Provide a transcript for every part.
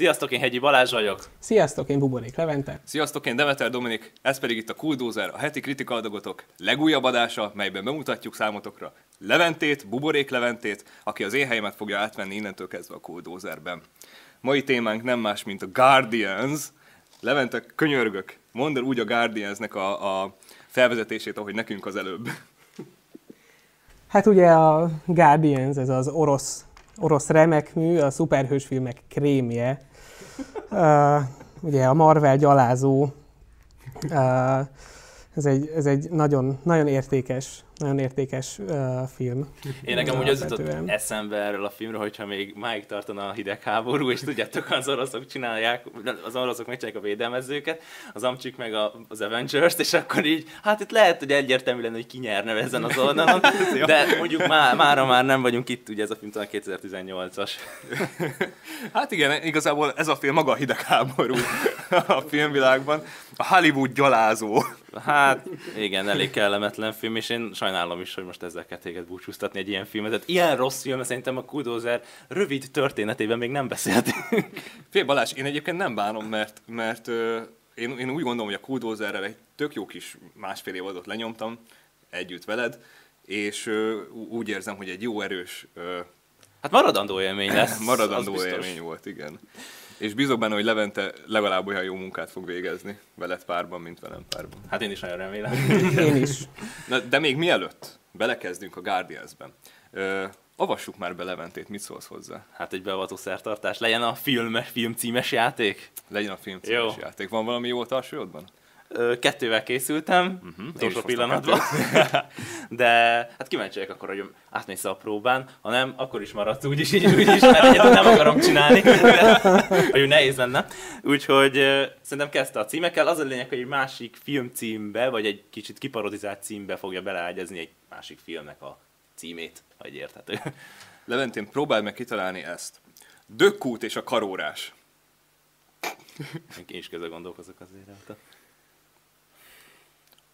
Sziasztok, én Hegyi Balázs vagyok. Sziasztok, én Buborék Levente. Sziasztok, én Demeter Dominik, ez pedig itt a Kuldozer, a heti kritika adagotok legújabb adása, melyben bemutatjuk számotokra Leventét, Buborék Leventét, aki az én helyemet fogja átvenni innentől kezdve a Kuldózerben. Mai témánk nem más, mint a Guardians. Levente, könyörgök, mondd el úgy a Guardiansnek a, a felvezetését, ahogy nekünk az előbb. Hát ugye a Guardians, ez az orosz, orosz remekmű, a szuperhős filmek krémje. Uh, ugye a Marvel gyalázó. Uh, ez egy, ez egy nagyon, nagyon értékes nagyon értékes uh, film. Én nekem úgy az jutott eszembe erről a filmről, hogyha még máig tartana a hidegháború, és tudjátok, az oroszok csinálják, az oroszok megcsinálják a védelmezőket, az amcsik meg a, az Avengers-t, és akkor így, hát itt lehet, hogy egyértelmű lenne, hogy ki nyerne ezen az oldalon, de mondjuk má, mára már nem vagyunk itt, ugye ez a film talán 2018-as. Hát igen, igazából ez a film maga a hidegháború a filmvilágban. A Hollywood gyalázó. Hát igen, elég kellemetlen film, és én sajnálom is, hogy most ezzel kell téged búcsúztatni egy ilyen filmet. Tehát ilyen rossz film, szerintem a Kudozer rövid történetében még nem beszéltünk. Fél Balázs, én egyébként nem bánom, mert, mert ö, én, én úgy gondolom, hogy a Kudozerrel egy tök jó kis másfél évadot lenyomtam együtt veled, és ö, úgy érzem, hogy egy jó erős... Ö, hát maradandó élmény lesz. maradandó élmény volt, igen. És bízok benne, hogy Levente legalább olyan jó munkát fog végezni veled párban, mint velem párban. Hát én is nagyon remélem. én is. Na, de még mielőtt belekezdünk a Guardians-ben, ö, avassuk már be Leventét, mit szólsz hozzá? Hát egy beavató szertartás, legyen a film, film címes játék? Legyen a film címes jó. játék. Van valami jó tarsajodban? Kettővel készültem, uh-huh, utolsó pillanatban. De hát kíváncsiak akkor, hogy átmész a próbán, ha nem, akkor is maradsz úgyis, így, úgyis, mert egyet nem akarom csinálni, de, hogy nehéz lenne. Úgyhogy szerintem kezdte a címekkel. Az a lényeg, hogy egy másik film címbe, vagy egy kicsit kiparodizált címbe fogja beleágyazni egy másik filmnek a címét, ha egy érthető. Leventén, próbáld meg kitalálni ezt. Dökkút és a karórás. Én is közben gondolkozok azért.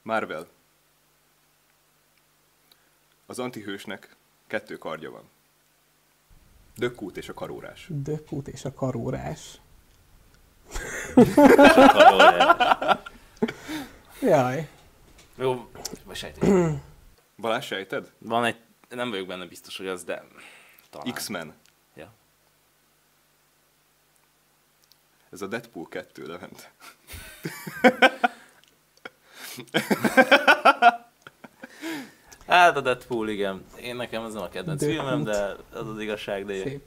Marvel. Az antihősnek kettő kardja van. Dökkút és a karórás. Dökkút és a karórás. Jaj. Jó, vagy sejted. Balázs, sejted? Van egy, nem vagyok benne biztos, hogy az, de talán. X-Men. Ja. Ez a Deadpool 2 levent. hát a Deadpool, igen. Én nekem ez nem a kedvenc Deadpool. filmem, de az az igazság, de... Szép.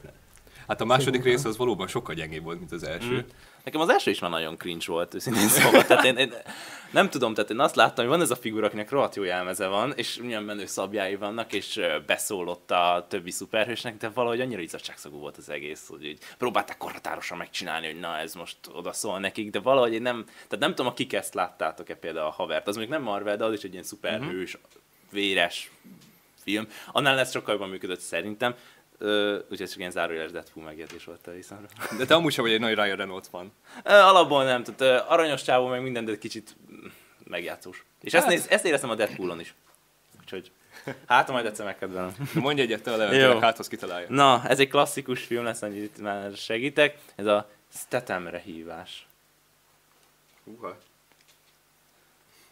Hát a második rész az valóban sokkal gyengébb volt, mint az első. Mm. Nekem az első is már nagyon cringe volt, őszintén szóval. Tehát én, én, nem tudom, tehát én azt láttam, hogy van ez a figura, akinek rohadt jó jelmeze van, és milyen menő szabjái vannak, és beszólott a többi szuperhősnek, de valahogy annyira izzadságszagú volt az egész, hogy így próbálták korhatárosan megcsinálni, hogy na ez most oda szól nekik, de valahogy én nem, tehát nem tudom, akik ezt láttátok-e például a havert, az még nem Marvel, de az is egy ilyen szuperhős, uh-huh. véres film. Annál lesz sokkal jobban működött szerintem. Úgyhogy csak ilyen zárójeles Deadpool megjegyzés volt a viszontra. De te amúgy sem vagy egy nagy Ryan Reynolds van. Uh, alapból nem, tehát aranyos csávó meg minden, de kicsit megjátszós. És hát. ezt, néz, ezt éreztem a Deadpoolon is. Úgyhogy hát majd egyszer megkedvelem. Mondj egyet te a lehetőleg, hát azt kitalálja. Na, ez egy klasszikus film lesz, annyit már segítek. Ez a Stetemre hívás. Húha.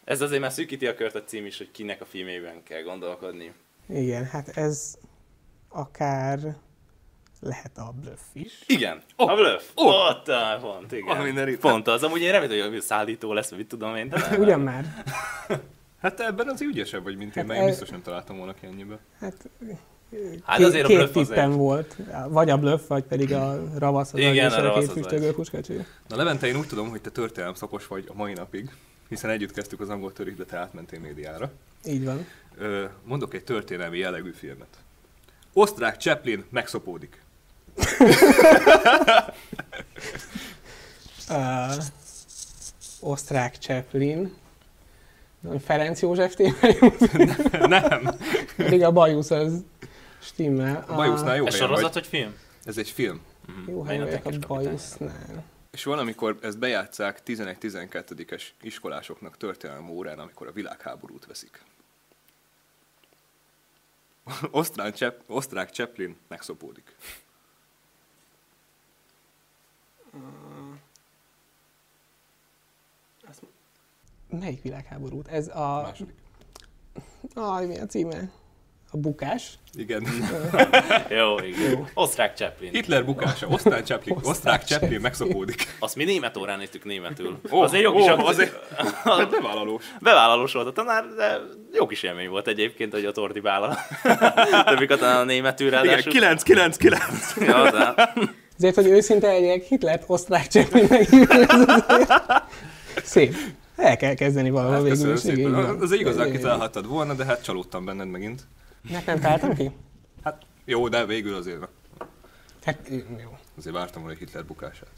Ez azért már szűkíti a kört a cím is, hogy kinek a filmében kell gondolkodni. Igen, hát ez akár lehet a bluff is. Igen, oh, a bluff. Oh. Ott a pont, igen. Oh, pont az. Amúgy én remélem, hogy szállító lesz, mit tudom én. De nem. Ugyan már. Hát ebben az ügyesebb vagy, mint én, hát mert én biztos nem találtam volna ki ennyibe. Hát, hát azért két, a bluff két tippem volt. Vagy a bluff, vagy pedig a ravasz az Igen, a, a két füstögő puskacsi. Na Levente, én úgy tudom, hogy te történelem szakos vagy a mai napig, hiszen együtt kezdtük az angol törig, de te átmentél médiára. Így van. Mondok egy történelmi jellegű filmet. Osztrák Chaplin megszopódik. uh, osztrák Chaplin. Ferenc József témájú? Nem. Pedig a bajusz az stimmel. A bajusznál jó Ez sorozat vagy film? Ez egy film. Mm-hmm. Jó helyen vagyok a bajusznál. És valamikor ezt bejátszák 11-12-es iskolásoknak történelmi órán, amikor a világháborút veszik. Osztrák, Csep, osztrák Chaplin megszopódik. Melyik világháborút? Ez a... Második. Aj, mi a címe? A bukás? Igen. Jó, igen. Osztrák Chaplin. Hitler bukása, osztrák Chaplin, Osztrák osztrák Chaplin megszopódik. Azt mi német órán néztük németül. Ó, azért jó kis azért- Hát bevállalós. Bevállalós volt a tanár, de jó kis élmény volt egyébként, hogy ott ordibál a többi katona a németül Igen, ráadásul. 999. Ja, de... Azért, hogy őszinte legyek, Hitlert osztrák Chaplin megírni, ez azért szép. El kell kezdeni valahol Hát végül is. igen, igen. Az igazán Igen. kitalálhattad volna, de hát csalódtam benned megint. Nem találtam ki? Hát jó, de végül azért, Hát, jó. azért vártam volna Hitler bukását.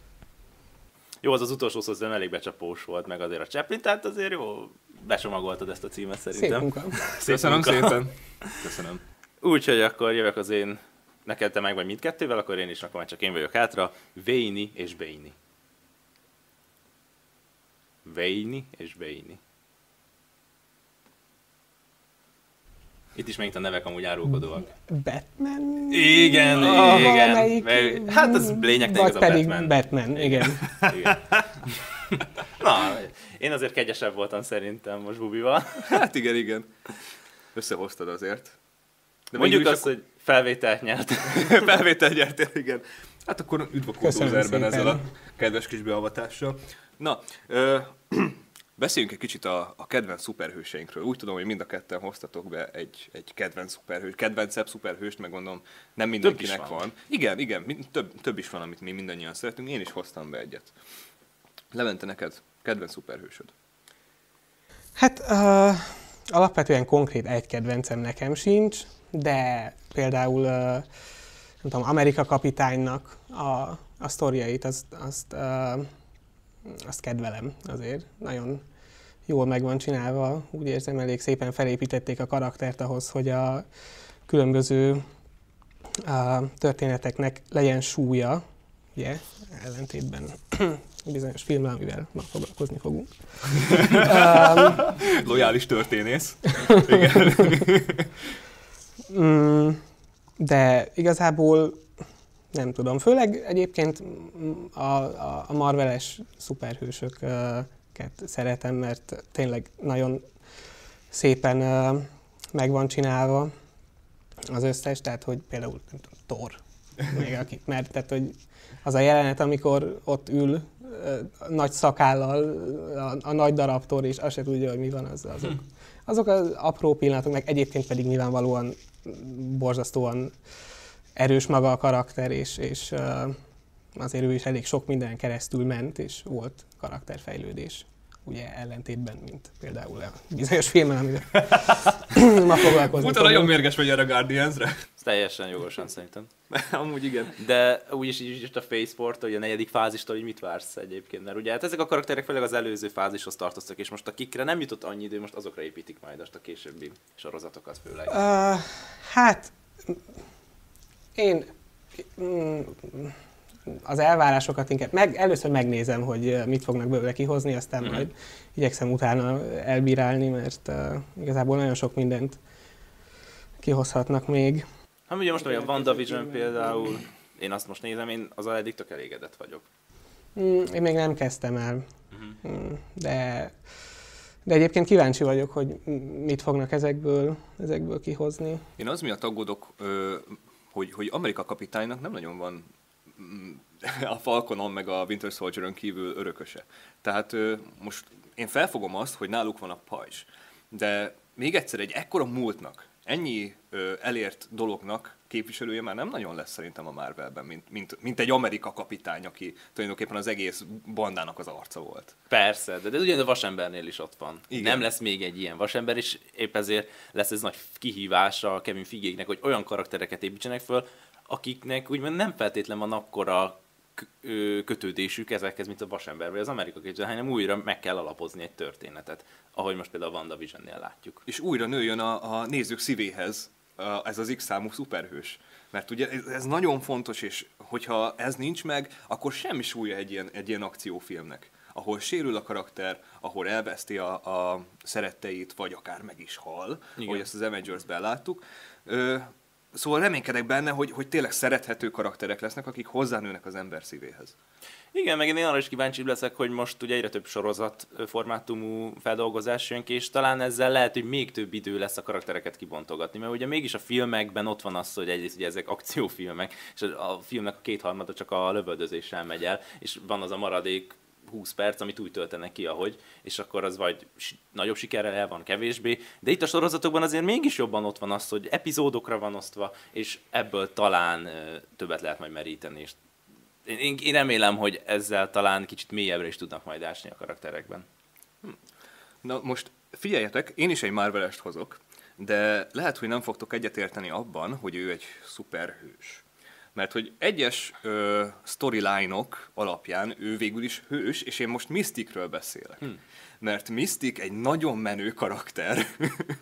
Jó, az az utolsó szó nem elég becsapós volt, meg azért a Chaplin, tehát azért jó, becsomagoltad ezt a címet Szép szerintem. munka. Szép Köszönöm munka. szépen. Köszönöm. Úgyhogy akkor jövök az én, neked te meg vagy mindkettővel, akkor én is, akkor már csak én vagyok hátra. Véni és Béni. Véni és Béni. Itt is megint a nevek amúgy árulkodóak. Batman? Igen, Ah, igen. valamelyik- Meg- Hát az lényegtelen Vagy az a pedig Batman. Batman, igen. Igen. Na, én azért kegyesebb voltam szerintem most Bubival. Hát igen, igen. Összehoztad azért. De Mondjuk azt, hogy felvételt nyert. is felvétel nyertél, igen. Hát akkor üdv a ezzel a kedves kis beavatással. Na, ö, beszéljünk egy kicsit a, a kedvenc szuperhőseinkről. Úgy tudom, hogy mind a ketten hoztatok be egy, egy kedvenc szuperhős, kedvencebb szuperhőst, meg gondolom nem mindenkinek van. van. Igen, igen, több, több is van, amit mi mindannyian szeretünk. Én is hoztam be egyet. Levente neked kedvenc szuperhősöd. Hát uh, alapvetően konkrét egy kedvencem nekem sincs, de például uh, nem tudom, Amerika kapitánynak a, a sztoriait, azt, azt, uh, azt kedvelem azért. Nagyon jól meg van csinálva, úgy érzem, elég szépen felépítették a karaktert ahhoz, hogy a különböző uh, történeteknek legyen súlya, ugye, ellentétben bizonyos filmmel, amivel ma foglalkozni fogunk. Lojális történész. Mm, de igazából nem tudom. Főleg egyébként a, a, a Marveles szuperhősöket szeretem, mert tényleg nagyon szépen meg van csinálva az összes, tehát hogy például nem tudom, Thor, még aki, mert tehát, hogy az a jelenet, amikor ott ül nagy szakállal a, a nagy darab Thor, és azt se tudja, hogy mi van, az, azok, azok az apró pillanatok, meg egyébként pedig nyilvánvalóan borzasztóan erős maga a karakter, és, és ö, azért ő is elég sok minden keresztül ment, és volt karakterfejlődés. Ugye ellentétben, mint például a bizonyos filmen, amivel ma foglalkozni Utána nagyon mérges vagy erre a Guardiansre. Teljesen jogosan szerintem. Amúgy igen. De úgyis így is a Faceport, hogy a negyedik fázistól, hogy mit vársz egyébként, mert ugye hát ezek a karakterek főleg az előző fázishoz tartoztak, és most akikre nem jutott annyi idő, most azokra építik majd azt a későbbi sorozatokat főleg. Uh, hát én mm, az elvárásokat inkább meg, először megnézem, hogy mit fognak belőle kihozni, aztán Mhm. majd igyekszem utána elbírálni, mert uh, igazából nagyon sok mindent kihozhatnak még. Hát ugye most olyan WandaVision például, én azt most nézem, én az eddig tök elégedett vagyok. Mm, én még nem kezdtem el, Mhm. mm, de, de egyébként kíváncsi vagyok, hogy mit fognak ezekből, ezekből kihozni. Én az miatt aggódok, hogy, hogy Amerika kapitánynak nem nagyon van a Falconon meg a Winter Soldier-ön kívül örököse. Tehát most én felfogom azt, hogy náluk van a pajzs, de még egyszer egy ekkora múltnak, ennyi ö, elért dolognak képviselője már nem nagyon lesz szerintem a Marvelben, mint, mint, mint egy Amerika kapitány, aki tulajdonképpen az egész bandának az arca volt. Persze, de, de ugyanúgy a vasembernél is ott van. Igen. Nem lesz még egy ilyen vasember, és épp ezért lesz ez nagy kihívás a Kevin Figéknek, hogy olyan karaktereket építsenek föl, akiknek úgymond nem feltétlen van akkora kötődésük ezekhez, mint a vasember vagy az Amerika képzel, hanem újra meg kell alapozni egy történetet, ahogy most például a WandaVision-nél látjuk. és újra nőjön a, a nézők szívéhez a, ez az X-számú szuperhős. Mert ugye ez, ez nagyon fontos, és hogyha ez nincs meg, akkor semmi súlya egy ilyen, egy ilyen akciófilmnek ahol sérül a karakter, ahol elveszti a, a szeretteit, vagy akár meg is hal, Igen. ahogy ezt az Avengers-ben láttuk. Ö, Szóval reménykedek benne, hogy, hogy tényleg szerethető karakterek lesznek, akik hozzánőnek az ember szívéhez. Igen, meg én arra is kíváncsi leszek, hogy most ugye egyre több sorozat formátumú feldolgozás jön ki, és talán ezzel lehet, hogy még több idő lesz a karaktereket kibontogatni, mert ugye mégis a filmekben ott van az, hogy egyrészt ugye ezek akciófilmek, és a filmnek a kétharmada csak a lövöldözéssel megy el, és van az a maradék 20 perc, amit úgy töltenek ki, ahogy, és akkor az vagy nagyobb sikerrel el van, kevésbé. De itt a sorozatokban azért mégis jobban ott van az, hogy epizódokra van osztva, és ebből talán többet lehet majd meríteni, és én, én remélem, hogy ezzel talán kicsit mélyebbre is tudnak majd ásni a karakterekben. Hm. Na most figyeljetek, én is egy Marvelest hozok, de lehet, hogy nem fogtok egyetérteni abban, hogy ő egy szuperhős. Mert hogy egyes ö, storyline-ok alapján ő végül is hős, és én most Mysticről beszélek. Hm. Mert Mystic egy nagyon menő karakter,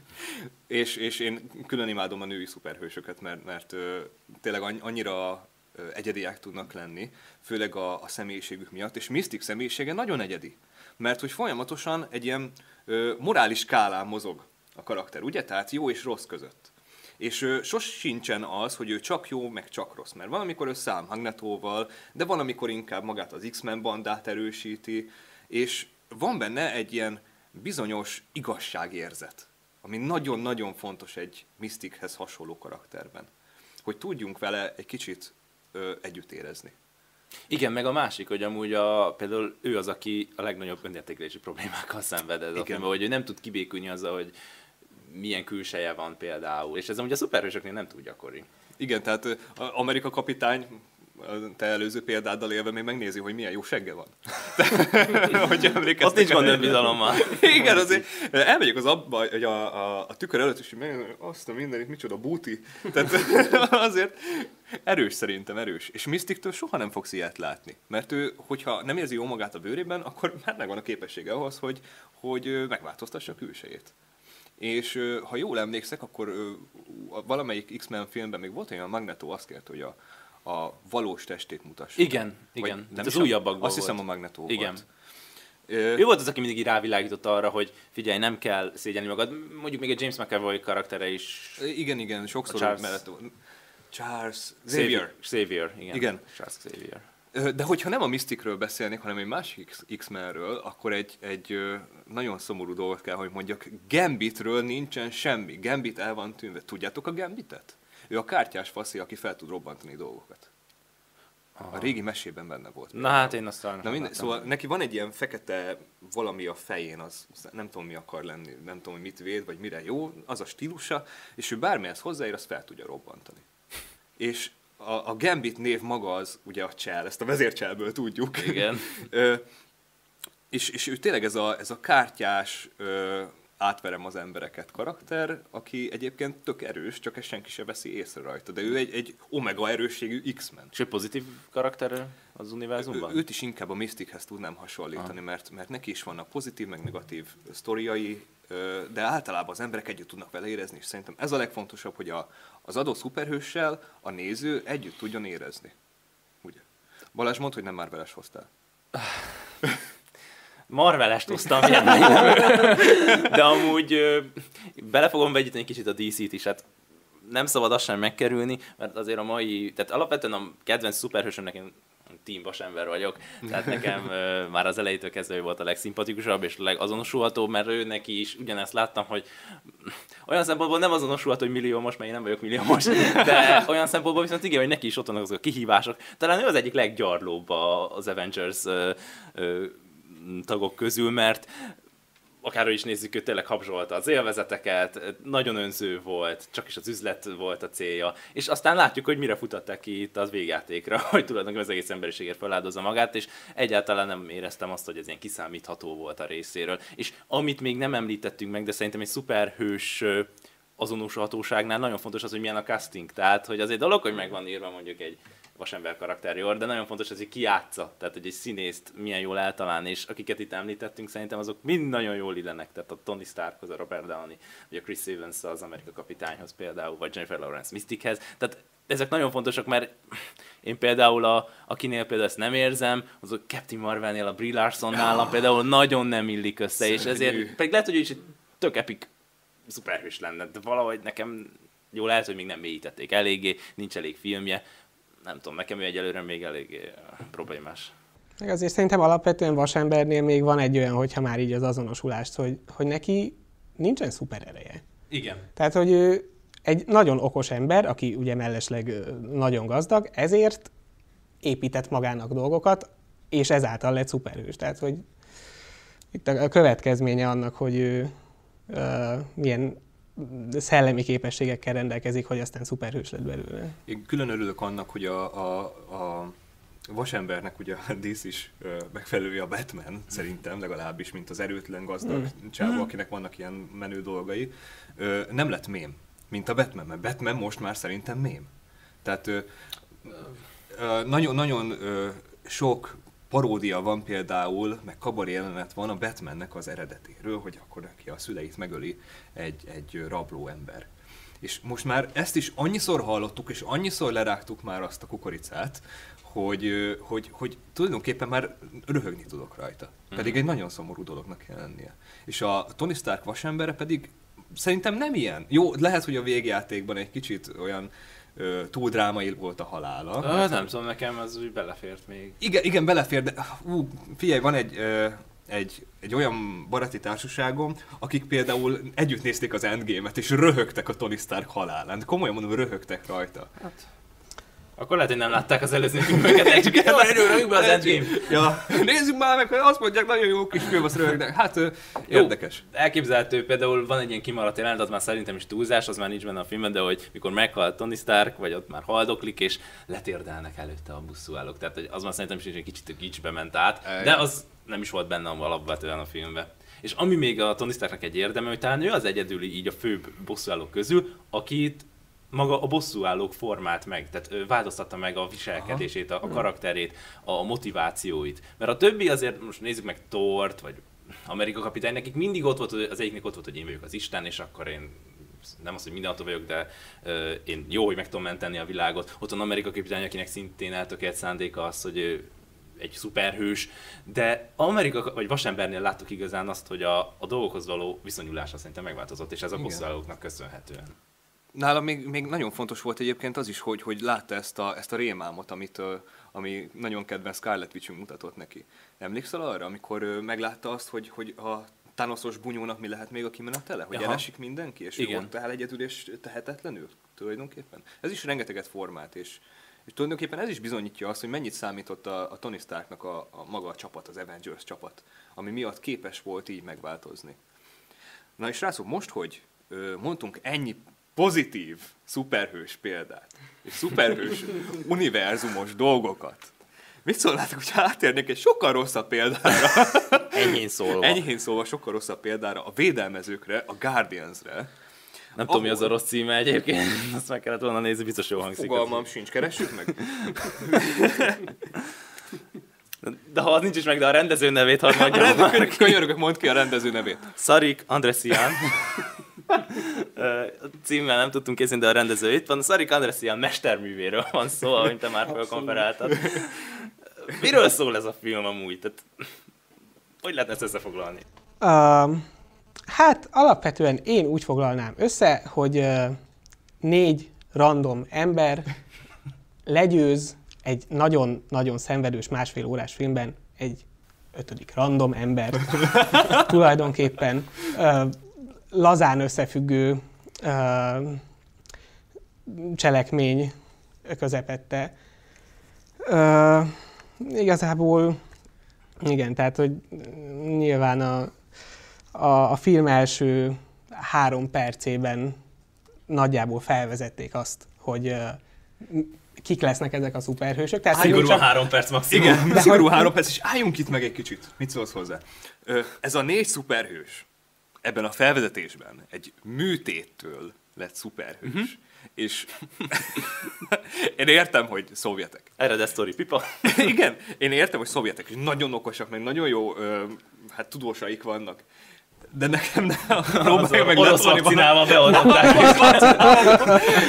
és, és én külön imádom a női szuperhősöket, mert, mert ö, tényleg annyira egyediek tudnak lenni, főleg a, a személyiségük miatt, és Mystic személyisége nagyon egyedi, mert hogy folyamatosan egy ilyen ö, morális skálán mozog a karakter, ugye? Tehát jó és rossz között. És ö, sos sincsen az, hogy ő csak jó, meg csak rossz, mert van, amikor ő szám Magnetóval, de van, amikor inkább magát az X-Men bandát erősíti, és van benne egy ilyen bizonyos igazságérzet, ami nagyon-nagyon fontos egy Mystichez hasonló karakterben. Hogy tudjunk vele egy kicsit ö, együtt érezni. Igen, meg a másik, hogy amúgy a, például ő az, aki a legnagyobb önértékelési problémákkal szenved ez a filmben, hogy ő nem tud kibékülni azzal, hogy milyen külseje van például. És ez amúgy a szuperhősöknél nem túl gyakori. Igen, tehát Amerika kapitány te előző példáddal élve még megnézi, hogy milyen jó segge van. hogy Azt nincs gond önbizalommal. Igen, azért elmegyek az abba, hogy a, a, a tükör előtt, és meg, azt a mindenit, micsoda búti. Tehát azért erős szerintem, erős. És Mystiktől soha nem fogsz ilyet látni. Mert ő, hogyha nem érzi jó magát a bőrében, akkor már megvan a képessége ahhoz, hogy, hogy megváltoztassa a külsejét. És ha jól emlékszek, akkor valamelyik X-Men filmben még volt olyan Magneto azt kért, hogy a, a valós testét mutassa. Igen, igen. Nem az újabbakban Azt hiszem a Magneto Igen. Volt. Ő volt az, aki mindig rávilágított arra, hogy figyelj, nem kell szégyelni magad. Mondjuk még egy James McAvoy karaktere is. Igen, igen, sokszor Charles... mellett. Charles Xavier. Xavier, igen. igen. Charles Xavier. De hogyha nem a Mysticről beszélnék, hanem egy másik X-Menről, akkor egy, egy nagyon szomorú dolgot kell, hogy mondjak. Gambitről nincsen semmi. Gambit el van tűnve. Tudjátok a Gambitet? Ő a kártyás faszi, aki fel tud robbantani dolgokat. Aha. A régi mesében benne volt. Na hát én azt Na minden, Szóval neki van egy ilyen fekete valami a fején, az nem tudom mi akar lenni, nem tudom, hogy mit véd, vagy mire jó, az a stílusa, és ő bármihez hozzáér, azt fel tudja robbantani. és a, a Gambit név maga az ugye a csel, ezt a vezércselből tudjuk. Igen. ö, és, és ő tényleg ez a, ez a kártyás, ö, átverem az embereket karakter, aki egyébként tök erős, csak ezt senki se veszi észre rajta. De ő egy, egy omega erősségű X-Men. És egy pozitív karakter az univerzumban? Ő, őt is inkább a Mystichez tudnám hasonlítani, ah. mert, mert neki is vannak pozitív, meg negatív sztoriai, de általában az emberek együtt tudnak vele érezni, és szerintem ez a legfontosabb, hogy a, az adott szuperhőssel a néző együtt tudjon érezni. Ugye? Balázs mondd, hogy nem már veles hoztál. Marvelest hoztam de amúgy bele fogom vegyíteni kicsit a DC-t is, hát nem szabad azt sem megkerülni, mert azért a mai, tehát alapvetően a kedvenc szuperhősömnek én Team Vasember vagyok, tehát nekem már az elejétől kezdve ő volt a legszimpatikusabb és a legazonosulhatóbb, mert ő neki is ugyanezt láttam, hogy olyan szempontból nem azonosulható, hogy milliómos, mert én nem vagyok milliómos, de olyan szempontból viszont igen, hogy neki is ott vannak azok a kihívások. Talán ő az egyik leggyarlóbb az Avengers tagok közül, mert akárhogy is nézzük, ő tényleg habzsolta az élvezeteket, nagyon önző volt, csak is az üzlet volt a célja, és aztán látjuk, hogy mire futatták ki itt az végjátékra, hogy tulajdonképpen az egész emberiségért feláldozza magát, és egyáltalán nem éreztem azt, hogy ez ilyen kiszámítható volt a részéről. És amit még nem említettünk meg, de szerintem egy szuperhős azonosulhatóságnál nagyon fontos az, hogy milyen a casting. Tehát, hogy az egy dolog, hogy megvan írva mondjuk egy vasember karakterjor, de nagyon fontos az, hogy ki játsza, tehát hogy egy színészt milyen jól eltalálni, és akiket itt említettünk, szerintem azok mind nagyon jól illenek, tehát a Tony Starkhoz, a Robert Downey, vagy a Chris Evans az Amerika kapitányhoz például, vagy Jennifer Lawrence Mystichez, tehát ezek nagyon fontosak, mert én például, a, akinél például ezt nem érzem, az a Captain Marvelnél, a Brie Larson nálam például nagyon nem illik össze, Szörnyű. és ezért, pedig lehet, hogy ő is egy tök epic szuperhős lenne, de valahogy nekem jó, lehet, hogy még nem mélyítették eléggé, nincs elég filmje, nem tudom, nekem ő egyelőre még elég problémás. Meg azért szerintem alapvetően vasembernél még van egy olyan, hogyha már így az azonosulást, hogy, hogy neki nincsen szuper ereje. Igen. Tehát, hogy ő egy nagyon okos ember, aki ugye mellesleg nagyon gazdag, ezért épített magának dolgokat, és ezáltal lett szuperhős. Tehát, hogy itt a következménye annak, hogy ő uh, milyen szellemi képességekkel rendelkezik, hogy aztán szuperhős lett belőle. Én külön örülök annak, hogy a, a, a vasembernek ugye a dísz is megfelelője a Batman, szerintem legalábbis, mint az erőtlen gazdag mm. csávó, mm. akinek vannak ilyen menő dolgai. Nem lett mém, mint a Batman, mert Batman most már szerintem mém. Tehát ö, ö, nagyon, nagyon ö, sok paródia van például, meg kabaré jelenet van a Batmannek az eredetéről, hogy akkor neki a szüleit megöli egy, egy rabló ember. És most már ezt is annyiszor hallottuk, és annyiszor lerágtuk már azt a kukoricát, hogy, hogy, hogy tulajdonképpen már röhögni tudok rajta. Pedig mhm. egy nagyon szomorú dolognak kell lennie. És a Tony Stark vasembere pedig szerintem nem ilyen. Jó, lehet, hogy a végjátékban egy kicsit olyan ö, túl drámai volt a halála. Ö, hát nem tudom, nekem ez úgy belefért még. Igen, igen belefért, de ú, figyelj, van egy, ö, egy, egy olyan baráti társaságom, akik például együtt nézték az Endgame-et, és röhögtek a Tony Stark halálán. Komolyan mondom, röhögtek rajta. Hát. Akkor lehet, hogy nem látták az előző filmeket, csak jó, erőről be az Endgame. Ja, nézzük már meg, hogy azt mondják, nagyon jó kis film, azt rögnek. Hát érdekes. Jó, elképzelhető, például van egy ilyen kimaradt jelenet, az már szerintem is túlzás, az már nincs benne a filmben, de hogy mikor meghalt Tony Stark, vagy ott már haldoklik, és letérdelnek előtte a buszúállók. Tehát az már szerintem is egy kicsit kicsbe ment át, de az nem is volt benne alapvetően a filmben. És ami még a Tony Starknak egy érdeme, hogy talán ő az egyedüli így a főbb bosszúállók közül, akit maga a bosszúállók formát meg, tehát változtatta meg a viselkedését, a, a karakterét, a motivációit. Mert a többi azért, most nézzük meg Tort, vagy Amerika kapitány, nekik mindig ott volt, az egyiknek ott volt, hogy én vagyok az Isten, és akkor én nem az, hogy mindenható vagyok, de uh, én jó, hogy meg tudom menteni a világot. Ott van Amerika kapitány, akinek szintén eltökélt szándéka az, hogy ő egy szuperhős, de Amerika, vagy Vasembernél láttuk igazán azt, hogy a, a dolgokhoz való viszonyulása szerintem megváltozott, és ez a bosszúállóknak köszönhetően. Nálam még, még nagyon fontos volt egyébként az is, hogy, hogy látta ezt a, ezt a rémálmot, amit, ami nagyon kedvenc Scarlet witch mutatott neki. Emlékszel arra, amikor meglátta azt, hogy, hogy a Thanosos bunyónak mi lehet még a kimenetele? Hogy Aha. elesik mindenki, és Igen. ő ott áll egyedül és tehetetlenül tulajdonképpen? Ez is rengeteget formát, és, és tulajdonképpen ez is bizonyítja azt, hogy mennyit számított a, a Tony Starknak a, a maga a csapat, az Avengers csapat, ami miatt képes volt így megváltozni. Na és rászok, most, hogy ö, mondtunk ennyi pozitív szuperhős példát, és szuperhős univerzumos dolgokat, mit szólnátok, hogy átérnék egy sokkal rosszabb példára? Enyhén szólva. Enyhén szólva sokkal rosszabb példára a védelmezőkre, a Guardiansre. Nem tudom, mi az a rossz címe egyébként, azt meg kellett volna nézni, biztos jó hangzik. Fogalmam sincs, keressük meg. De ha az nincs is meg, de a rendező nevét hadd mondjam. Könyörgök, mondd ki a rendező nevét. Szarik Andresian. Címmel nem tudtunk készíteni, de a rendező itt van. Szarik Andresian mesterművéről van szó, ahogy te már felkonferáltad. Miről szól ez a film amúgy? Tehát, hogy lehetne ezt összefoglalni? Uh, hát alapvetően én úgy foglalnám össze, hogy uh, négy random ember legyőz egy nagyon-nagyon szenvedős másfél órás filmben egy ötödik random ember tulajdonképpen. Lazán összefüggő uh, cselekmény közepette. Uh, igazából igen, tehát hogy nyilván a, a, a film első három percében nagyjából felvezették azt, hogy uh, kik lesznek ezek a szuperhősök. Tehát szigorú csak... három perc maximum. Igen, de szigorú három perc, és álljunk itt meg egy kicsit. Mit szólsz hozzá? Ez a négy szuperhős, ebben a felvezetésben egy műtéttől lett szuperhős. Uh-huh. És én értem, hogy szovjetek. Eredet sztori, pipa. Igen, én értem, hogy szovjetek, és nagyon okosak, meg nagyon jó ö, hát tudósaik vannak. De nekem nem próbálja meg orosz vakcinával beadották.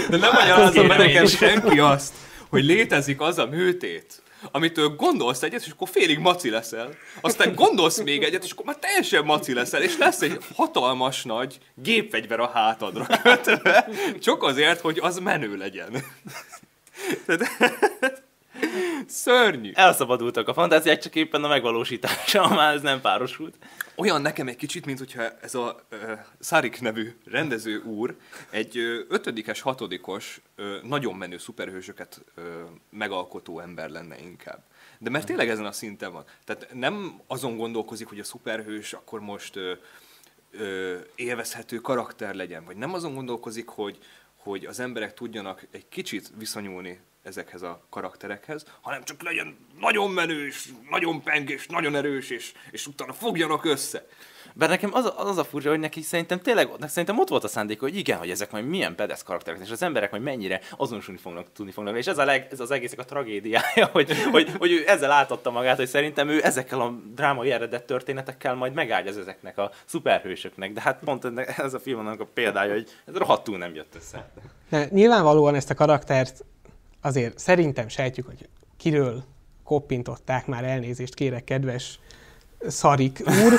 De nem magyarázom meg nekem senki azt, hogy létezik az a műtét, amitől gondolsz egyet, és akkor félig maci leszel. Aztán gondolsz még egyet, és akkor már teljesen maci leszel, és lesz egy hatalmas nagy gépfegyver a hátadra kötve, csak azért, hogy az menő legyen. Tehát, Szörnyű. Elszabadultak a fantáziák, csak éppen a megvalósítása már ez nem párosult. Olyan nekem egy kicsit, mint hogyha ez a uh, Sarik nevű rendező úr egy uh, ötödikes, hatodikos, uh, nagyon menő szuperhősöket uh, megalkotó ember lenne inkább. De mert tényleg ezen a szinten van. Tehát nem azon gondolkozik, hogy a szuperhős akkor most uh, uh, élvezhető karakter legyen, vagy nem azon gondolkozik, hogy, hogy az emberek tudjanak egy kicsit viszonyulni ezekhez a karakterekhez, hanem csak legyen nagyon menő, és nagyon pengés, nagyon erős, és, és utána fogjanak össze. Bár nekem az, a, az a furcsa, hogy neki szerintem tényleg, szerintem ott volt a szándék, hogy igen, hogy ezek majd milyen bedesz karakterek, és az emberek majd mennyire azonosulni fognak, tudni fognak. És ez, a leg, ez az egészek a tragédiája, hogy, hogy, hogy, ő ezzel átadta magát, hogy szerintem ő ezekkel a drámai eredet történetekkel majd megáldja ezeknek a szuperhősöknek. De hát pont ez a film annak a példája, hogy ez rohadtul nem jött össze. De nyilvánvalóan ezt a karaktert azért szerintem sejtjük, hogy kiről koppintották már elnézést kérek, kedves Szarik úr,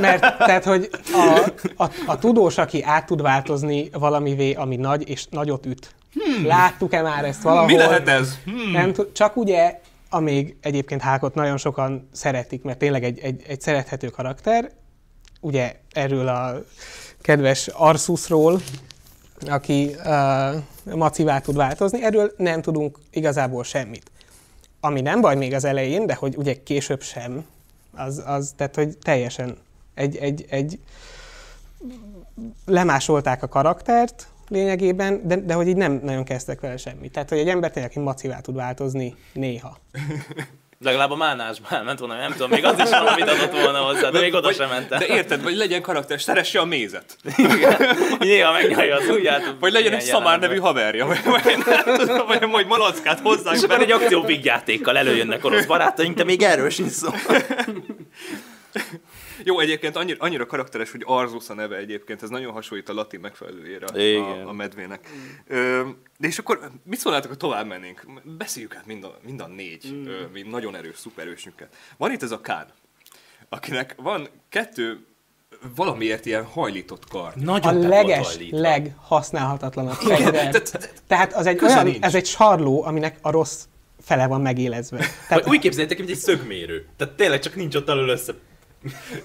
mert tehát, hogy a, a, a tudós, aki át tud változni valamivé, ami nagy és nagyot üt. Hmm. Láttuk-e már ezt valahol? Mi lehet ez? Hmm. Nem, csak ugye, amíg egyébként Hákot nagyon sokan szeretik, mert tényleg egy, egy, egy szerethető karakter, ugye erről a kedves Arsusról, aki uh, macivá tud változni, erről nem tudunk igazából semmit. Ami nem baj még az elején, de hogy ugye később sem, az, az tehát hogy teljesen egy, egy, egy lemásolták a karaktert lényegében, de, de hogy így nem nagyon kezdtek vele semmit. Tehát, hogy egy ember tényleg macivá tud változni néha. Legalább a mánásban elment volna, nem tudom, még az is valamit adott volna hozzá, de még oda sem mentem. De érted, vagy legyen karakter, szeresse a mézet. Néha megnyalja az ujját. Vagy legyen egy Szamár nevű haverja, vagy, vagy, nem vagy majd malackát hozzák. És egy akció játékkal előjönnek orosz barátaink, de még erről sincs szó. Jó, egyébként annyira, annyira karakteres, hogy Arzus a neve egyébként, ez nagyon hasonlít a latin megfelelőjére a, a medvének. Ö, de és akkor mit szólnátok, ha tovább mennénk? Beszéljük át mind a, mind a négy mm. ö, mind nagyon erős szuperősünket. Van itt ez a Kán, akinek van kettő valamiért ilyen hajlított kard. Nagyon a leges, leghasználhatatlanabb fegyver. Tehát az egy olyan, ez egy sarló, aminek a rossz fele van megélezve. Tehát, úgy képzeljétek, mint egy szögmérő. Tehát tényleg csak nincs ott alul össze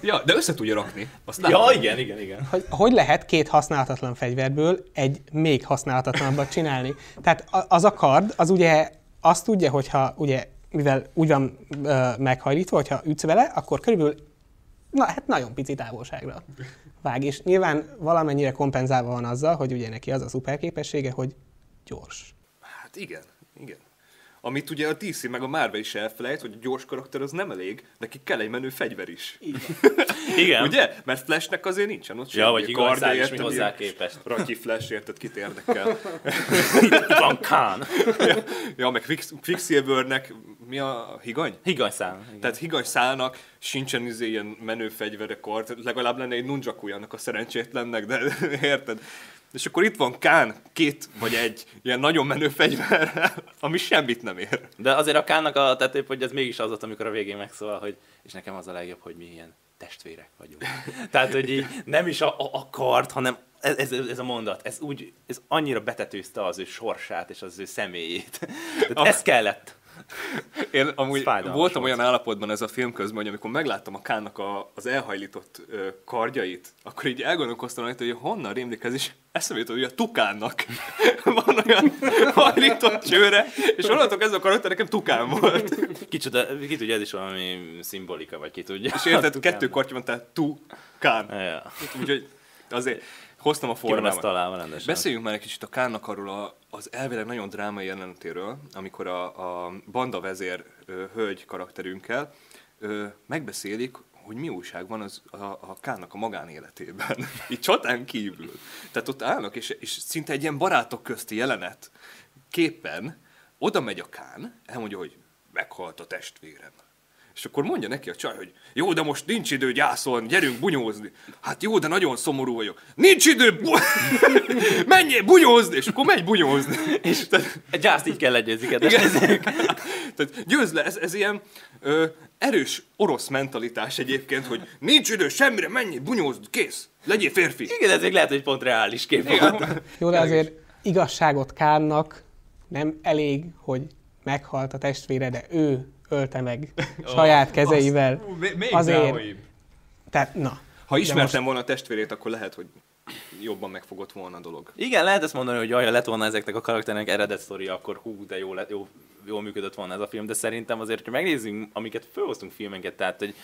ja, de össze tudja rakni. Azt ja, igen, igen, igen. Hogy, hogy lehet két használhatatlan fegyverből egy még használhatatlanabbat csinálni? Tehát az a kard, az ugye azt tudja, hogyha ugye, mivel úgy van ö, meghajlítva, hogyha ütsz vele, akkor körülbelül na, hát nagyon pici távolságra vág. És nyilván valamennyire kompenzálva van azzal, hogy ugye neki az a szuper képessége, hogy gyors. Hát igen, igen. Amit ugye a DC meg a Marvel is elfelejt, hogy a gyors karakter az nem elég, neki kell egy menő fegyver is. Igen. Igen. ugye? Mert Flashnek azért nincsen ott Ja, vagy igazán is mi hozzá képest. Ratyi Flash, érted, kit érdekel. Van Khan. ja, ja, meg Quicksilvernek mi a higany? Higany szál. Igen. Tehát higany szálnak sincsen izé ilyen menő fegyvere kart, legalább lenne egy nunjaku a szerencsétlennek, de érted? És akkor itt van Kán, két vagy egy ilyen nagyon menő fegyver, ami semmit nem ér. De azért a Kánnak a tetőbb, hogy ez mégis az ott, amikor a végén megszólal, hogy és nekem az a legjobb, hogy mi ilyen testvérek vagyunk. Tehát, hogy így nem is a, a, a kart, hanem ez, ez, ez, a mondat, ez úgy, ez annyira betetőzte az ő sorsát és az ő személyét. Tehát ah. ez kellett. Én amúgy voltam volt. olyan állapotban ez a film közben, hogy amikor megláttam a Kánnak a, az elhajlított ö, kardjait, akkor így elgondolkoztam rajta, hogy honnan rémlik ez, is eszembe jutott, hogy a Tukánnak van olyan hajlított csőre, és onnantól ez a karakter nekem Tukán volt. Kicsoda, ki tudja, ez is valami szimbolika, vagy ki tudja. És érted, kettő kartja van, tehát Tukán. Ja. Úgyhogy azért hoztam a formámat. találva rendesen. Beszéljünk már egy kicsit a Kánnak arról a, az elvileg nagyon drámai jelenetéről, amikor a, a banda vezér ö, hölgy karakterünkkel ö, megbeszélik, hogy mi újság van az, a, a Kánnak a magánéletében. Így csatán kívül. Tehát ott állnak, és, és szinte egy ilyen barátok közti jelenet képen oda megy a Kán, elmondja, hogy meghalt a testvérem. És akkor mondja neki a csaj, hogy jó, de most nincs idő gyászolni, gyerünk bunyózni. Hát jó, de nagyon szomorú vagyok. Nincs idő, bu- menjél bunyózni, és akkor megy bunyózni. És te... gyászt így kell egyezik. Tehát Tehát győz le, ez, ez ilyen ö, erős orosz mentalitás egyébként, hogy nincs idő semmire, mennyi, bunyózd, kész, legyél férfi. Igen, ez még lehet, hogy pont reális kép. Jó, de azért igazságot Kánnak nem elég, hogy meghalt a testvére, de ő ölte meg saját kezeivel. Ú, még- Azért- drámaibb. Tehát, na. Ha ismertem volna a testvérét, akkor lehet, hogy jobban megfogott volna a dolog. Igen, lehet ezt mondani, hogy jaj, ha lett volna ezeknek a karakternek eredet sztoria, akkor hú, de jó, lett, jó, jól működött volna ez a film, de szerintem azért, hogy megnézzünk, amiket felhoztunk filmenket, tehát, hogy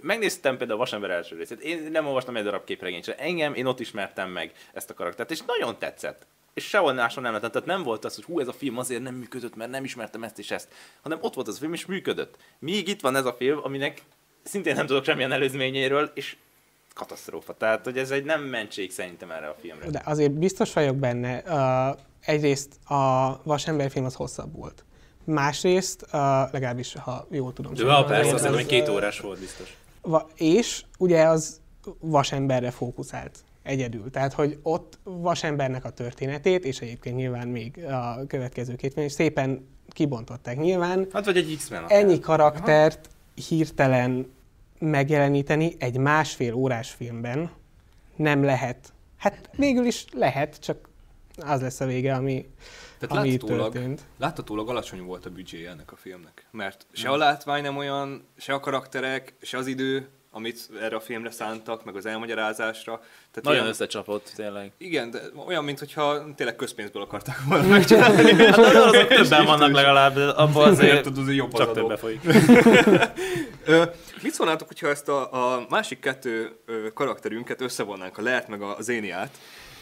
megnéztem például a Vasember első részét, én nem olvastam egy darab képregényt, engem, én ott ismertem meg ezt a karaktert, és nagyon tetszett. És sehol máshol nem lett, tehát nem volt az, hogy hú, ez a film azért nem működött, mert nem ismertem ezt és ezt, hanem ott volt az a film, és működött. Míg itt van ez a film, aminek szintén nem tudok semmilyen előzményéről, és katasztrófa. Tehát, hogy ez egy nem mentség szerintem erre a filmre. De azért biztos vagyok benne, uh, egyrészt a Vasember film az hosszabb volt. Másrészt, uh, legalábbis, ha jól tudom. De szerintem persze, az- az, hogy két órás volt biztos. Va- és ugye az vasemberre fókuszált egyedül. Tehát, hogy ott vasembernek a történetét, és egyébként nyilván még a következő két és szépen kibontották. Nyilván Hát vagy egy X-Men. ennyi karaktert hirtelen megjeleníteni egy másfél órás filmben nem lehet. Hát végül is lehet, csak az lesz a vége, ami, Tehát ami láthatólag, történt. láthatólag alacsony volt a büdzséje ennek a filmnek. Mert se a látvány nem olyan, se a karakterek, se az idő, amit erre a filmre szántak, meg az elmagyarázásra. Tehát Nagyon olyan, összecsapott, tényleg. Igen, de olyan, mintha tényleg közpénzből akarták volna megcsinálni. Hát azok többen vannak legalább, de abban azért Tudod, azért jobb az csak adó. többe folyik. Mit szólnátok, hogyha ezt a, a másik kettő karakterünket összevonnánk, a Lert meg a Zéniát,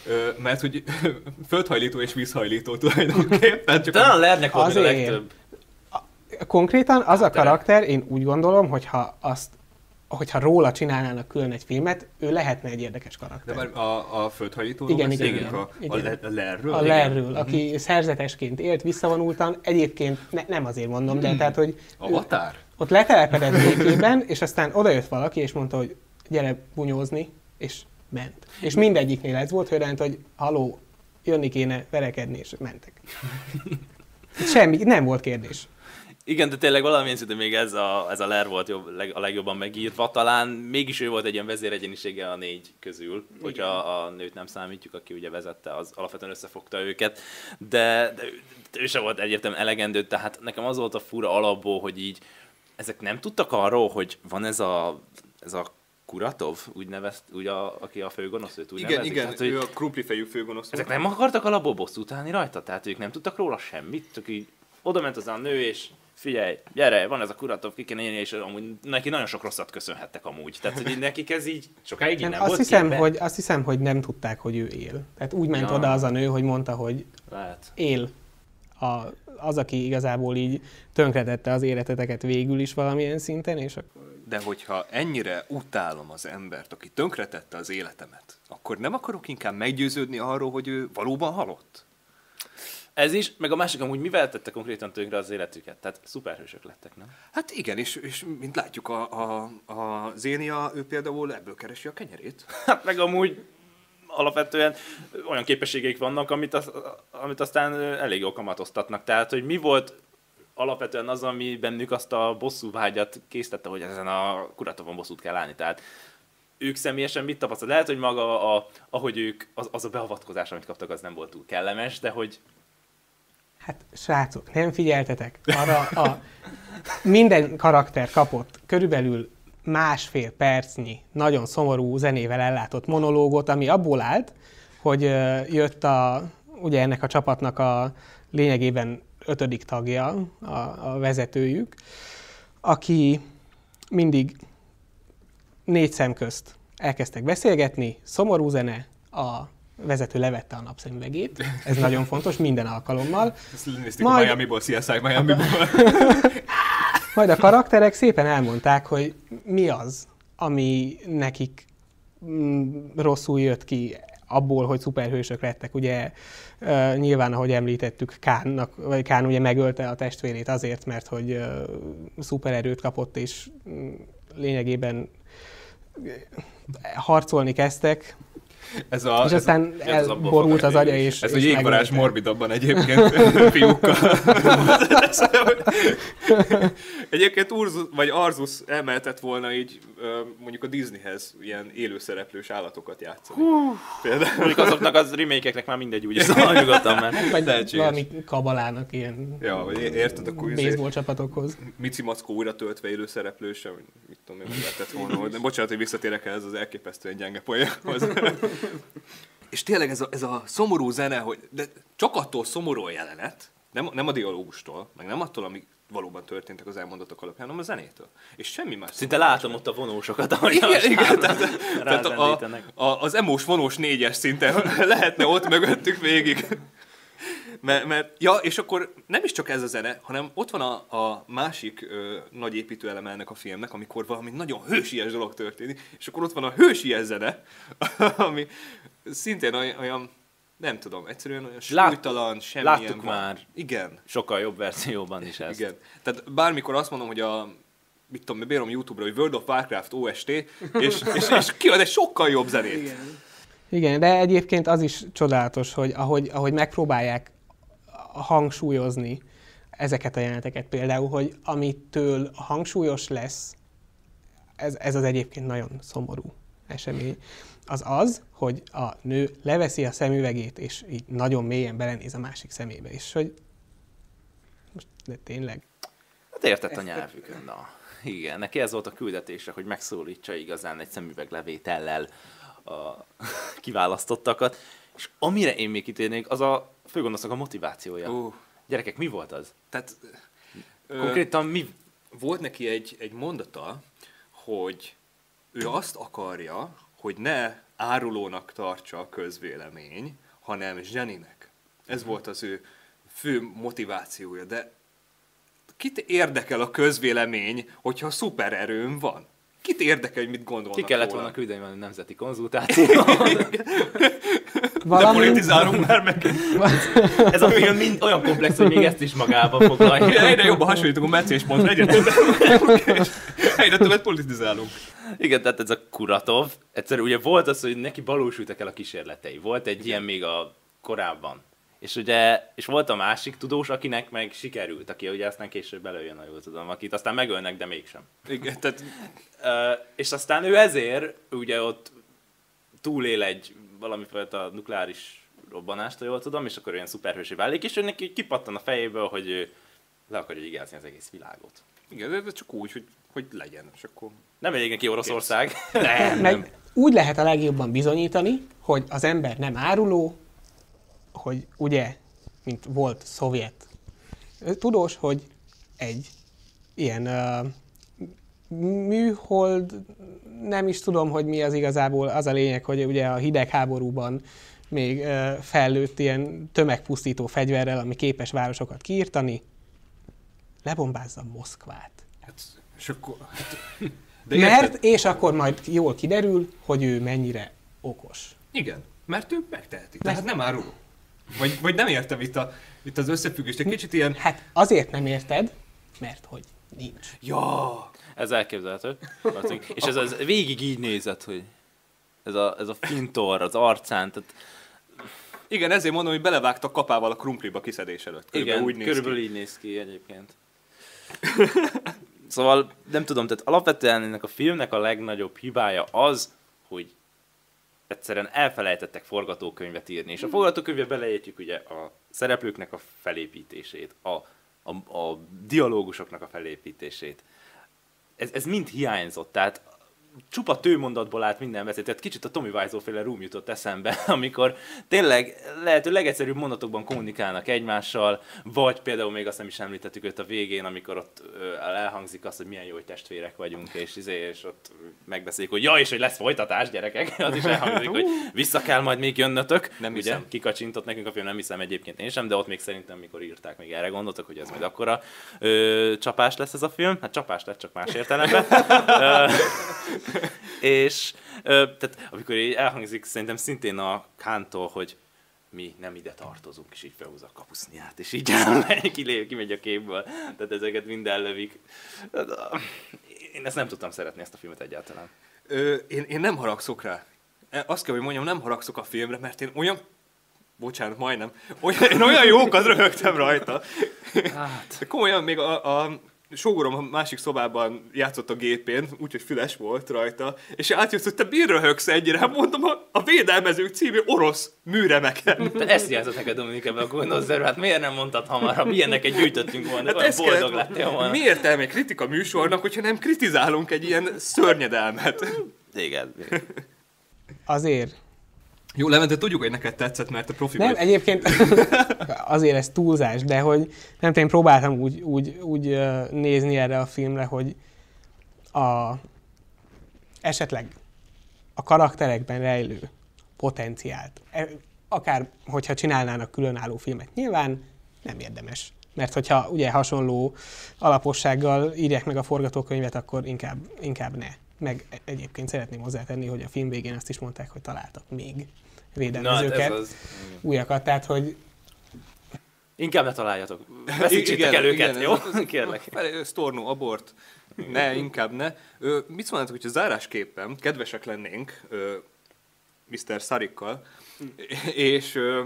Ö, mert hogy földhajlító és vízhajlító tulajdonképpen. Csak De a Lernek a legtöbb. Konkrétan az a karakter, én úgy gondolom, hogyha azt hogyha róla csinálnának külön egy filmet, ő lehetne egy érdekes De karakter. már a, a földhajlítóról Igen, beszélünk, igen, a, igen. a Lerről? A Lerről, aki szerzetesként élt visszavonultan, egyébként ne, nem azért mondom, de tehát, hogy ő Avatar? ott letelepedett békében, és aztán odajött valaki, és mondta, hogy gyere bunyózni, és ment. És mindegyiknél ez volt, hogy ránt, hogy haló, jönni kéne verekedni, és mentek. Semmi, nem volt kérdés. Igen, de tényleg valamilyen szinten még ez a, ez a Ler volt jobb, leg, a legjobban megírva. Talán mégis ő volt egy ilyen vezéregyenisége a négy közül, hogyha a nőt nem számítjuk, aki ugye vezette, az alapvetően összefogta őket. De, de, de ő sem volt egyértelműen elegendő, tehát nekem az volt a fura alapból, hogy így ezek nem tudtak arról, hogy van ez a, ez a Kuratov, úgy nevezt, úgy a, aki a főgonosz, őt úgy Igen, nevezik. igen, Tehát, hogy ő a krumplifejű főgonosz. ezek nem akartak alapból bosszút állni rajta? Tehát ők nem tudtak róla semmit? Csak így oda ment az a nő, és figyelj, gyere, van ez a Kuratov, ki kéne és amúgy neki nagyon sok rosszat köszönhettek amúgy. Tehát, hogy nekik ez így sokáig így Nem, nem azt, volt hiszem, képbe. hogy, azt hiszem, hogy nem tudták, hogy ő él. Tehát úgy ment Ja. oda az a nő, hogy mondta, hogy Lehet. él a, az, aki igazából így tönkretette az életeteket végül is valamilyen szinten, és akkor De hogyha ennyire utálom az embert, aki tönkretette az életemet, akkor nem akarok inkább meggyőződni arról, hogy ő valóban halott? Ez is, meg a másik amúgy mivel tette konkrétan tönkre az életüket? Tehát szuperhősök lettek, nem? Hát igen, és, és mint látjuk, a, a, a Zénia, ő például ebből keresi a kenyerét. Hát meg amúgy alapvetően olyan képességeik vannak, amit, az, amit aztán elég jól kamatoztatnak. Tehát, hogy mi volt alapvetően az, ami bennük azt a bosszú vágyat készítette, hogy ezen a kuratovon bosszút kell állni. Tehát ők személyesen mit tapasztalt? Lehet, hogy maga, a, ahogy ők, az, az a beavatkozás, amit kaptak, az nem volt túl kellemes, de hogy hát srácok, nem figyeltetek. Arra a, minden karakter kapott körülbelül másfél percnyi, nagyon szomorú zenével ellátott monológot, ami abból állt, hogy jött a, ugye ennek a csapatnak a lényegében ötödik tagja, a, a vezetőjük, aki mindig négy szem közt elkezdtek beszélgetni, szomorú zene, a vezető levette a napszemüvegét, ez nagyon fontos minden alkalommal, Ezt néztük Majd- a Miami-ból, CSI Miami-ból. majd a karakterek szépen elmondták, hogy mi az, ami nekik mm, rosszul jött ki abból, hogy szuperhősök lettek. Ugye uh, nyilván, ahogy említettük, Kánnak, vagy Kán ugye megölte a testvérét azért, mert hogy uh, szupererőt kapott, és mm, lényegében harcolni kezdtek. Ez a, És aztán ez elborult az agya, és Ez a jégvarázs morbidabban egyébként fiúkkal. egyébként Urzus, vagy Arzus elmehetett volna így mondjuk a Disneyhez ilyen élőszereplős állatokat játszani. Például. Mondjuk azoknak az remake már mindegy, úgy szóval nyugodtan már. Vagy lehetséges. valami kabalának ilyen Ja, vagy érted, akkor izé, baseball csapatokhoz. Mici Mackó újra töltve élőszereplőse, vagy mit tudom én, hogy lehetett volna. De bocsánat, hogy visszatérek el ez az elképesztően gyenge poénhoz. És tényleg ez a, ez a szomorú zene, hogy de csak attól szomorú a jelenet, nem, nem a dialógustól, meg nem attól, ami valóban történtek az elmondatok alapján, hanem a zenétől. És semmi más. Szinte látom ott a vonósokat, ahogy Igen, most igen, tehát, tehát a, a, az emós vonós négyes szinten lehetne ott mögöttük végig. Mert, mert, ja, és akkor nem is csak ez a zene, hanem ott van a, a másik ö, nagy építőeleme ennek a filmnek, amikor valami nagyon hősies dolog történik, és akkor ott van a hősies zene, ami szintén olyan, nem tudom, egyszerűen olyan Lát- súlytalan, semmilyen láttuk van. már. Igen, Sokkal jobb verzióban is ez. igen. Tehát bármikor azt mondom, hogy a mit tudom, bírom YouTube-ra, hogy World of Warcraft OST, és, és, és kiad egy sokkal jobb zenét. Igen, de egyébként az is csodálatos, hogy ahogy, ahogy megpróbálják hangsúlyozni ezeket a jeleneteket például, hogy amitől hangsúlyos lesz, ez, ez az egyébként nagyon szomorú esemény, az az, hogy a nő leveszi a szemüvegét, és így nagyon mélyen belenéz a másik szemébe, és hogy most de tényleg. Hát értett a nyelvükön, na. Igen, neki ez volt a küldetése, hogy megszólítsa igazán egy szemüveglevétellel a kiválasztottakat. És amire én még kitérnék, az a főgonosznak a motivációja. Ó, Gyerekek, mi volt az? tehát Konkrétan mi? volt neki egy, egy mondata, hogy ő azt akarja, hogy ne árulónak tartsa a közvélemény, hanem zseninek. Ez volt az ő fő motivációja, de kit érdekel a közvélemény, hogyha szupererőm van? Kit érdekel, hogy mit gondolnak Ki kellett volna küldeni valami nemzeti konzultáció. Ne politizálunk már meg. ez a film mind olyan komplex, hogy még ezt is magába foglalja. Egyre jobban hasonlítunk a meccéspontra, egyre többet, egyre többet politizálunk. Igen, tehát ez a Kuratov, egyszerűen ugye volt az, hogy neki balósültek el a kísérletei. Volt egy ilyen még a korábban. És ugye, és volt a másik tudós, akinek meg sikerült, aki ugye aztán később előjön, ha jól tudom, akit aztán megölnek, de mégsem. Igen, tehát Ö, és aztán ő ezért ugye ott túlél egy valamifajta nukleáris robbanást, ha jól tudom, és akkor olyan szuperhősé válik, és ő neki kipattan a fejéből, hogy ő le akarja igázni az egész világot. Igen, de- de csak úgy, hogy, hogy legyen, és akkor... Nem elég neki Oroszország. Nem, nem. Úgy lehet a legjobban bizonyítani, hogy az ember nem áruló, hogy ugye, mint volt szovjet tudós, hogy egy ilyen uh, műhold, nem is tudom, hogy mi az igazából, az a lényeg, hogy ugye a hidegháborúban még fellőtt ilyen tömegpusztító fegyverrel, ami képes városokat kiírtani, lebombázza Moszkvát. Hát, és akkor... Hát, de Mert, érted? és akkor majd jól kiderül, hogy ő mennyire okos. Igen, mert ő megteheti. Tehát nem áruló. Vagy, vagy nem értem itt, a, itt az összefüggést. Egy kicsit ilyen... Hát azért nem érted, mert hogy nincs. Ja, Ez elképzelhető. És ez, ez végig így nézett, hogy ez a, ez a fintor az arcán, tehát igen, ezért mondom, hogy belevágtak kapával a krumpliba kiszedés előtt. Körülbelül igen, úgy néz körülbelül ki. így néz ki egyébként. szóval nem tudom, tehát alapvetően ennek a filmnek a legnagyobb hibája az, hogy egyszerűen elfelejtettek forgatókönyvet írni, és a forgatókönyvbe beleértjük ugye a szereplőknek a felépítését, a, a, a dialógusoknak a felépítését. Ez, ez mind hiányzott, tehát csupa tőmondatból állt minden beszéd, tehát kicsit a Tommy Wiseau féle room jutott eszembe, amikor tényleg lehető legegyszerűbb mondatokban kommunikálnak egymással, vagy például még azt nem is említettük őt a végén, amikor ott elhangzik az, hogy milyen jó hogy testvérek vagyunk, és, izé, és ott megbeszéljük, hogy ja, és hogy lesz folytatás, gyerekek, az is elhangzik, hogy vissza kell majd még jönnötök. Nem ugye, hiszem. kikacsintott nekünk a film, nem hiszem egyébként én sem, de ott még szerintem, mikor írták, még erre gondoltak, hogy ez majd akkora ö, csapás lesz ez a film. Hát csapás lett, csak más értelemben. És ö, tehát amikor így elhangzik szerintem szintén a Kántól, hogy mi nem ide tartozunk, és így felhúzza a kapuszniát, és így kilép, kimegy a képből. Tehát ezeket mind ellövik. Én ezt nem tudtam szeretni, ezt a filmet egyáltalán. Ö, én, én nem haragszok rá. e, azt kell, hogy mondjam, nem haragszok a filmre, mert én olyan bocsánat, majdnem, olyan, én olyan jókat röhögtem rajta. Hát. Komolyan még a, a sógorom a másik szobában játszott a gépén, úgyhogy füles volt rajta, és átjött, hogy te miért röhögsz ennyire? Hát mondom, a, a Védelmezők című orosz műremeken. Ezt játszott neked Dominik ebben a Gondozzerben, hát miért nem mondtad hamarabb? Ilyeneket gyűjtöttünk volna, hát olyan boldog kellett, lettél volna. Mi értelme kritika műsornak, hogyha nem kritizálunk egy ilyen szörnyedelmet? Igen. Azért jó, Levente, tudjuk, hogy neked tetszett, mert a profi Nem, vagy. egyébként azért ez túlzás, de hogy nem én próbáltam úgy, úgy, úgy nézni erre a filmre, hogy a, esetleg a karakterekben rejlő potenciált, e, akár hogyha csinálnának különálló filmet, nyilván nem érdemes. Mert hogyha ugye hasonló alapossággal írják meg a forgatókönyvet, akkor inkább, inkább ne. Meg egyébként szeretném hozzátenni, hogy a film végén azt is mondták, hogy találtak még védelmezőket, Na, hát újakat, tehát hogy Inkább ne találjatok. Veszítsétek el őket, igen, jó? Kérlek. Storno, abort. Ne, inkább ne. Ö, mit szólnátok, hogyha zárásképpen kedvesek lennénk ö, Mr. Szarikkal, és ö,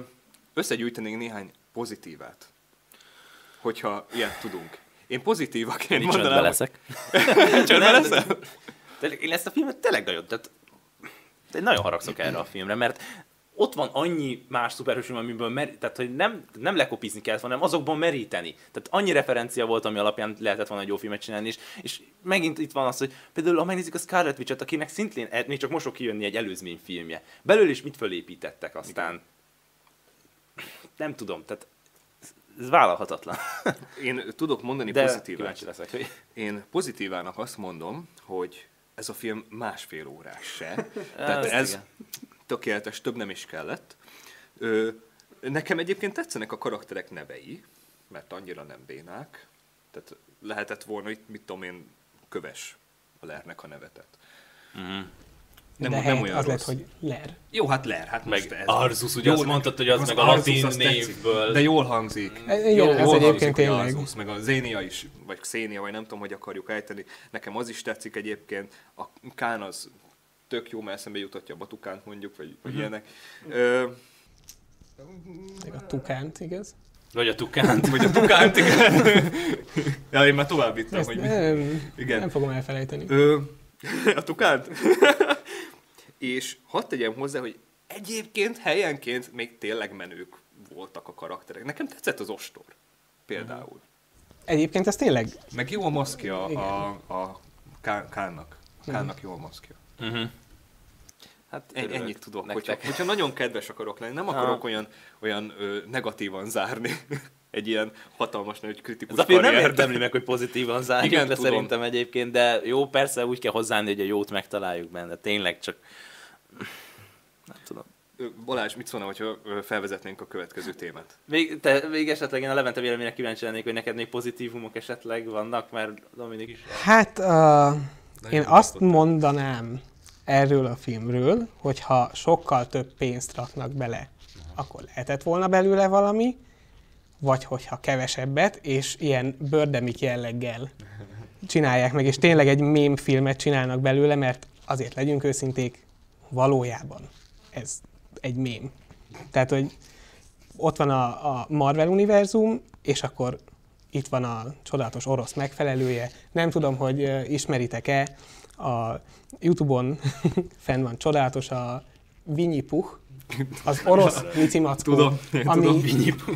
összegyűjtenénk néhány pozitívát, hogyha ilyet tudunk. Én pozitívaként Nincs mondanám. leszek. Csöndbe leszel? Én ezt a filmet tényleg nagyon, tehát nagyon haragszok erre a filmre, mert ott van annyi más szuperhősfilm, amiből mer- tehát, hogy nem, nem lekopizni kellett hanem azokban meríteni. Tehát annyi referencia volt, ami alapján lehetett volna egy jó filmet csinálni, és, és megint itt van az, hogy például ha megnézik a Scarlet Witch-et, akinek szintén e- még csak most fog kijönni egy előzmény filmje. Belül is mit fölépítettek aztán? Igen. Nem tudom, tehát ez vállalhatatlan. Én tudok mondani De pozitívát. leszek, hogy... Én pozitívának azt mondom, hogy ez a film másfél órás se. Tehát ez, igen tökéletes, több nem is kellett. Ö, nekem egyébként tetszenek a karakterek nevei, mert annyira nem bénák. Tehát lehetett volna itt, mit tudom én, köves a Lernek a nevetet. Mm. Nem, De nem olyan az rossz. lett, hogy Ler. Jó, hát Ler. Hát meg ez Arzus, ugye azt mondtad, hogy az, az meg a latin névből. De jól hangzik. E, igen, jól, ez jól egyébként tényleg. Arzus, meg a Zénia is, vagy Xénia, vagy nem tudom, hogy akarjuk ejteni. Nekem az is tetszik egyébként. A Kán az tök jó, mert eszembe jutatja a batukánt mondjuk, vagy, vagy uh-huh. ilyenek. Ö, a tukánt, igaz? Vagy a tukánt. Vagy a tukánt, igen. ja, én már tovább vittem, hogy... Nem, igen. nem fogom elfelejteni. Ö, a tukánt? És hadd tegyem hozzá, hogy egyébként helyenként még tényleg menők voltak a karakterek. Nekem tetszett az ostor, például. Egyébként ez tényleg... Meg jó a maszkja a, a Kánnak. Kánnak jó a maszkja. Uh-huh. Hát en, ennyit tudok, hogyha, hogyha nagyon kedves akarok lenni, nem akarok ha. olyan, olyan ö, negatívan zárni egy ilyen hatalmas nagy kritikus Ez a nem érdemli meg, hogy pozitívan zárjuk Igen, le tudom. szerintem egyébként, de jó, persze úgy kell hozzáállni, hogy a jót megtaláljuk benne, tényleg csak nem tudom. Balázs, mit szólna, hogyha felvezetnénk a következő témát? Még, te, még esetleg én a Levente véleményre kíváncsi lennék, hogy neked még pozitívumok esetleg vannak, mert Dominik is... Hát, uh, én azt mondanám erről a filmről, hogyha sokkal több pénzt raknak bele, akkor lehetett volna belőle valami, vagy hogyha kevesebbet, és ilyen bördemik jelleggel csinálják meg, és tényleg egy mém filmet csinálnak belőle, mert azért legyünk őszinték, valójában ez egy mém. Tehát, hogy ott van a, a Marvel univerzum, és akkor itt van a csodálatos orosz megfelelője. Nem tudom, hogy ismeritek-e, a Youtube-on fenn van csodálatos a Vinyi Puh, az orosz micimackó, tudom, ami, tudom,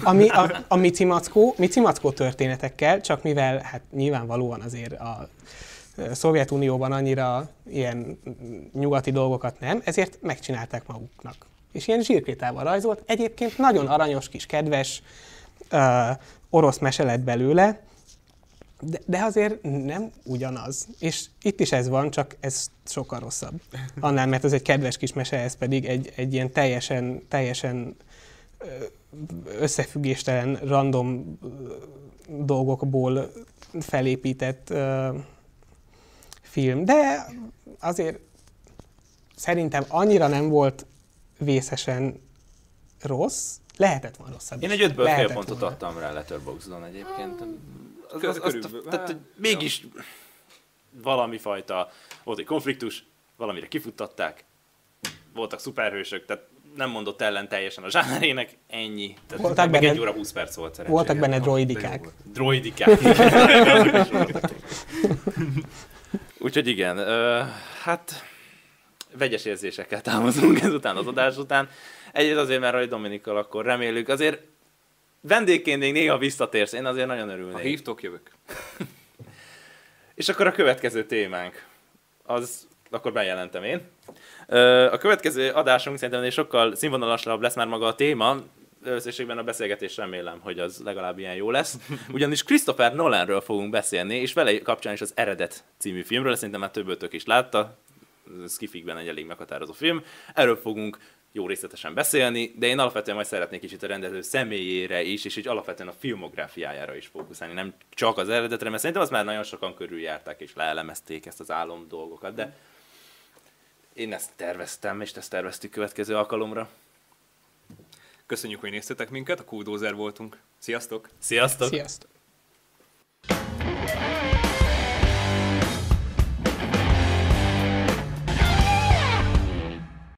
ami a, a micimackó, micimackó történetekkel, csak mivel hát nyilvánvalóan azért a Szovjetunióban annyira ilyen nyugati dolgokat nem, ezért megcsinálták maguknak. És ilyen zsírkrétával rajzolt, egyébként nagyon aranyos kis kedves uh, orosz mese lett belőle, de, de azért nem ugyanaz. És itt is ez van, csak ez sokkal rosszabb. Annál, mert ez egy kedves kis mese, ez pedig egy, egy ilyen teljesen, teljesen összefüggéstelen, random dolgokból felépített uh, film. De azért szerintem annyira nem volt vészesen rossz, lehetett volna rosszabb. Én egy ötből fél pontot volna. adtam rá Letterboxdon egyébként az, az, az, az, tehát, hogy mégis valami fajta, volt egy konfliktus, valamire kifuttatták, voltak szuperhősök, tehát nem mondott ellen teljesen a zsánerének, ennyi. Tehát Voltak benne- egy óra 20 perc volt szerencsére. Voltak benne droidikák. Droidikák. Úgyhogy igen, ö, hát vegyes érzésekkel távozunk ezután az adás után. Egyrészt azért, mert hogy Dominikkal akkor remélünk, azért vendégként még néha visszatérsz, én azért nagyon Ha örülnék. hívtok, jövök. És akkor a következő témánk, az akkor bejelentem én. A következő adásunk szerintem sokkal színvonalasabb lesz már maga a téma, összességben a beszélgetés remélem, hogy az legalább ilyen jó lesz. Ugyanis Christopher Nolanről fogunk beszélni, és vele kapcsán is az Eredet című filmről, szerintem már többötök is látta, Skifikben egy elég meghatározó film. Erről fogunk jó részletesen beszélni, de én alapvetően majd szeretnék kicsit a rendező személyére is, és így alapvetően a filmográfiájára is fókuszálni, nem csak az eredetre, mert szerintem azt már nagyon sokan körüljárták és leelemezték ezt az álom dolgokat, de én ezt terveztem, és ezt terveztük következő alkalomra. Köszönjük, hogy néztetek minket, a Kuldózer voltunk. Sziasztok! Sziasztok! Sziasztok!